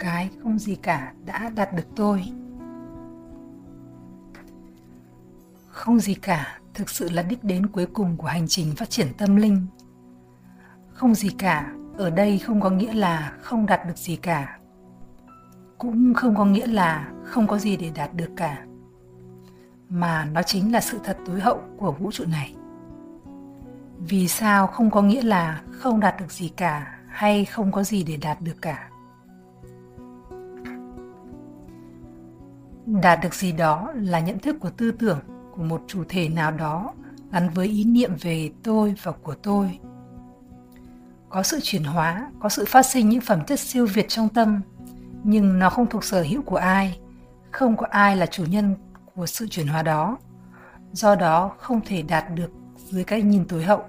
cái không gì cả đã đạt được tôi. Không gì cả thực sự là đích đến cuối cùng của hành trình phát triển tâm linh. Không gì cả ở đây không có nghĩa là không đạt được gì cả. Cũng không có nghĩa là không có gì để đạt được cả. Mà nó chính là sự thật tối hậu của vũ trụ này. Vì sao không có nghĩa là không đạt được gì cả hay không có gì để đạt được cả? Đạt được gì đó là nhận thức của tư tưởng của một chủ thể nào đó gắn với ý niệm về tôi và của tôi. Có sự chuyển hóa, có sự phát sinh những phẩm chất siêu việt trong tâm, nhưng nó không thuộc sở hữu của ai, không có ai là chủ nhân của sự chuyển hóa đó. Do đó không thể đạt được dưới cái nhìn tối hậu.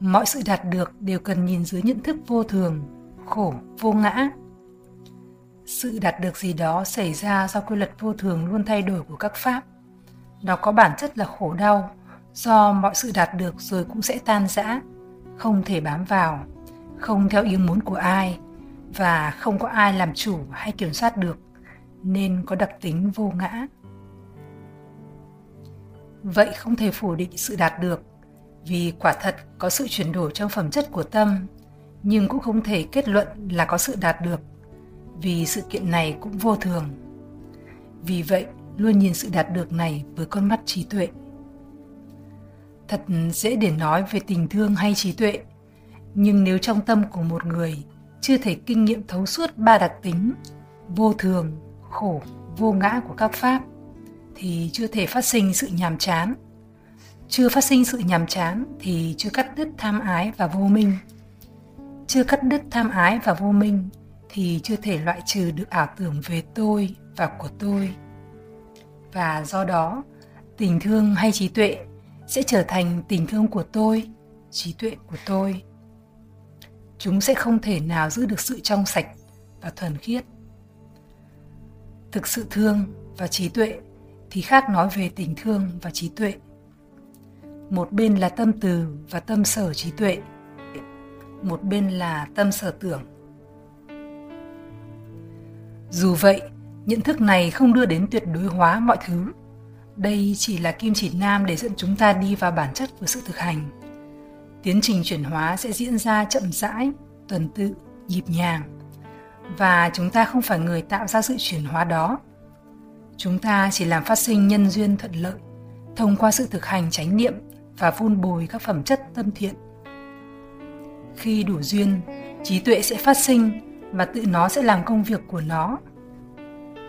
Mọi sự đạt được đều cần nhìn dưới nhận thức vô thường, khổ, vô ngã sự đạt được gì đó xảy ra do quy luật vô thường luôn thay đổi của các pháp. Nó có bản chất là khổ đau, do mọi sự đạt được rồi cũng sẽ tan rã, không thể bám vào, không theo ý muốn của ai, và không có ai làm chủ hay kiểm soát được, nên có đặc tính vô ngã. Vậy không thể phủ định sự đạt được, vì quả thật có sự chuyển đổi trong phẩm chất của tâm, nhưng cũng không thể kết luận là có sự đạt được vì sự kiện này cũng vô thường. Vì vậy, luôn nhìn sự đạt được này với con mắt trí tuệ. Thật dễ để nói về tình thương hay trí tuệ, nhưng nếu trong tâm của một người chưa thể kinh nghiệm thấu suốt ba đặc tính, vô thường, khổ, vô ngã của các pháp, thì chưa thể phát sinh sự nhàm chán. Chưa phát sinh sự nhàm chán thì chưa cắt đứt tham ái và vô minh. Chưa cắt đứt tham ái và vô minh thì chưa thể loại trừ được ảo tưởng về tôi và của tôi. Và do đó, tình thương hay trí tuệ sẽ trở thành tình thương của tôi, trí tuệ của tôi. Chúng sẽ không thể nào giữ được sự trong sạch và thuần khiết. Thực sự thương và trí tuệ thì khác nói về tình thương và trí tuệ. Một bên là tâm từ và tâm sở trí tuệ, một bên là tâm sở tưởng dù vậy, nhận thức này không đưa đến tuyệt đối hóa mọi thứ. Đây chỉ là kim chỉ nam để dẫn chúng ta đi vào bản chất của sự thực hành. Tiến trình chuyển hóa sẽ diễn ra chậm rãi, tuần tự, nhịp nhàng. Và chúng ta không phải người tạo ra sự chuyển hóa đó. Chúng ta chỉ làm phát sinh nhân duyên thuận lợi, thông qua sự thực hành chánh niệm và vun bồi các phẩm chất tâm thiện. Khi đủ duyên, trí tuệ sẽ phát sinh và tự nó sẽ làm công việc của nó.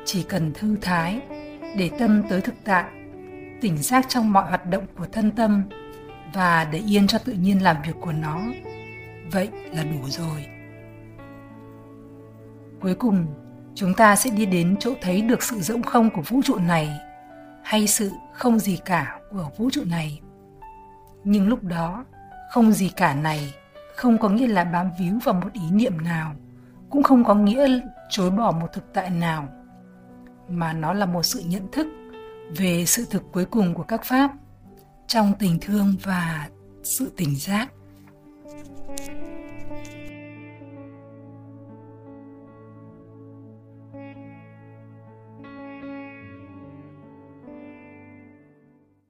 Chỉ cần thư thái để tâm tới thực tại, tỉnh giác trong mọi hoạt động của thân tâm và để yên cho tự nhiên làm việc của nó, vậy là đủ rồi. Cuối cùng, chúng ta sẽ đi đến chỗ thấy được sự rỗng không của vũ trụ này hay sự không gì cả của vũ trụ này. Nhưng lúc đó, không gì cả này không có nghĩa là bám víu vào một ý niệm nào cũng không có nghĩa chối bỏ một thực tại nào, mà nó là một sự nhận thức về sự thực cuối cùng của các pháp trong tình thương và sự tỉnh giác.